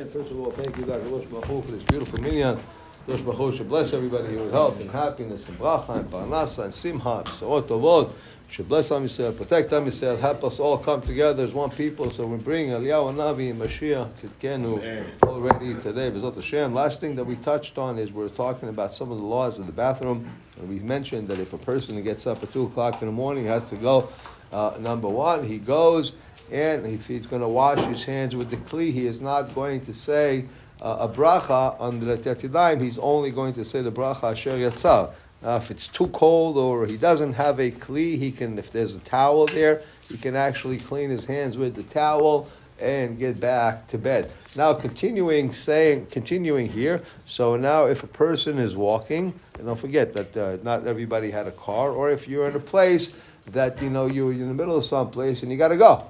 And first of all, thank you, Dr. Rosh Baruch for this beautiful minyan. Rosh Baruch should bless everybody here with health and happiness and bracha and parnasa and simha, b'sorot tovot. Should bless Am Yisrael, protect Am Yisrael, help us all come together as one people. So we bring Eliyahu Navi and Mashiach Tzidkenu already today. B'ezrat Hashem. Last thing that we touched on is we're talking about some of the laws of the bathroom. And we mentioned that if a person gets up at 2 o'clock in the morning, has to go, uh, number one, he goes, and if he's going to wash his hands with the kli, he is not going to say uh, a bracha on the netilat yadayim. He's only going to say the bracha asher yatzar. Now, if it's too cold or he doesn't have a kli, he can. If there's a towel there, he can actually clean his hands with the towel and get back to bed. Now, continuing saying, continuing here. So now, if a person is walking, and don't forget that uh, not everybody had a car, or if you're in a place that you know you're in the middle of some place and you got to go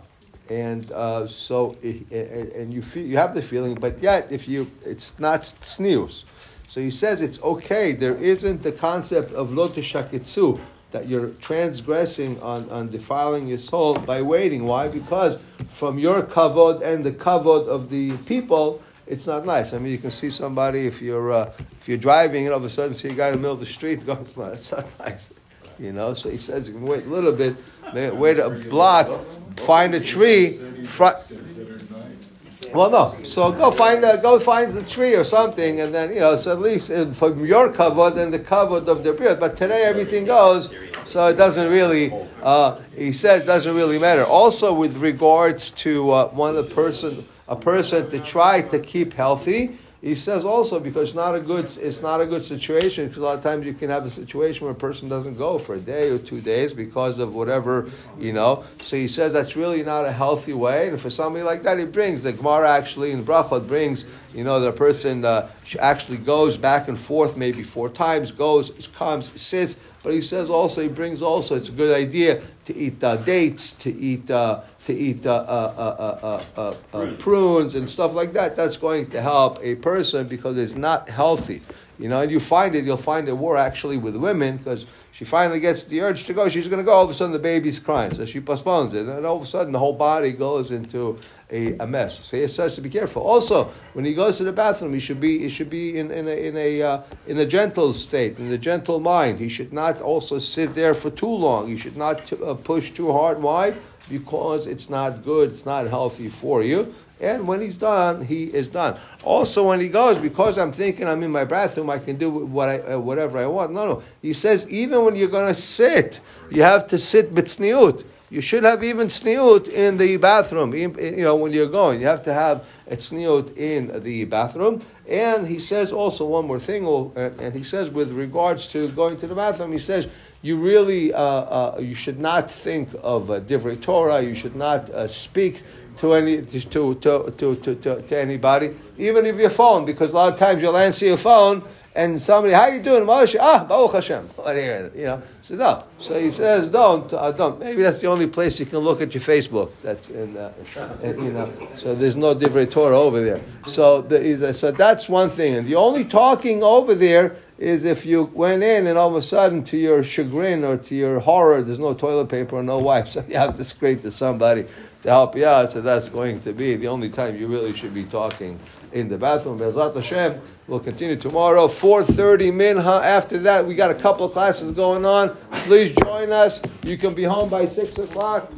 and uh, so and you feel you have the feeling, but yet if you it's not tzniut. So he says it's okay. There isn't the concept of lo teshaktzu that you're transgressing on, on defiling your soul by waiting. Why? Because from your kavod and the kavod of the people, it's not nice. I mean, you can see somebody if you're uh, if you're driving and all of a sudden see a guy in the middle of the street goes, no, it's not nice. You know, so he says you can wait a little bit, wait a block, find a tree. Fr- well, no. So go find the go find the tree or something, and then you know. So at least from your kavod and the kavod of the period. But today everything goes, so it doesn't really. Uh, he says doesn't really matter. Also, with regards to uh, one of the person, a person to try to keep healthy he says also because it's not a good it's not a good situation because a lot of times you can have a situation where a person doesn't go for a day or two days because of whatever you know. So he says that's really not a healthy way. And for somebody like that, he brings the Gemara actually in Brachot brings you know the person uh, actually goes back and forth maybe four times, goes, comes, sits. But he says also he brings also it's a good idea to eat uh, dates, to eat uh, to eat uh uh, uh, uh, prunes and stuff like that. That's going to help a person because it's not healthy. You know, and you find it, you'll find it more actually with women because she finally gets the urge to go. She's going to go. All of a sudden, the baby's crying, so she postpones it, and all of a sudden, the whole body goes into a, a mess. So he says to be careful. Also, when he goes to the bathroom, he should be he should be in, in a in a uh, in a gentle state, in a gentle mind. He should not also sit there for too long. He should not t- uh, push too hard. Why? Because it's not good. It's not healthy for you. And when he's done, he is done. Also, when he goes, because I'm thinking I'm in my bathroom, I can do what I, uh, whatever I want. No, no. He says even when you're going to sit, you have to sit b'tzniut. You should have even tzniut in the bathroom. You know, when you're going, you have to have a tzniut in the bathroom. And he says also one more thing, and he says with regards to going to the bathroom, he says you really uh, uh, you should not think of a divrei Torah. You should not uh, speak to any to, to, to, to, to, to anybody, even if your phone, because a lot of times you'll answer your phone and somebody, how you doing, Moshe? Ah, Baruch Hashem. You know, so no. So he says, don't, uh, don't. Maybe that's the only place you can look at your Facebook. That's in, uh, and, you know. So there's no divrei Torah over there. So the, so that's one thing. And the only talking over there is if you went in and all of a sudden, to your chagrin or to your horror, there's no toilet paper or no wipes, so you have to scrape to somebody to help you out. So that's going to be the only time you really should be talking in the bathroom. B'ezrat Hashem, we'll continue tomorrow, 4.30 minha. After that, we got a couple of classes going on. Please join us. You can be home by 6 o'clock.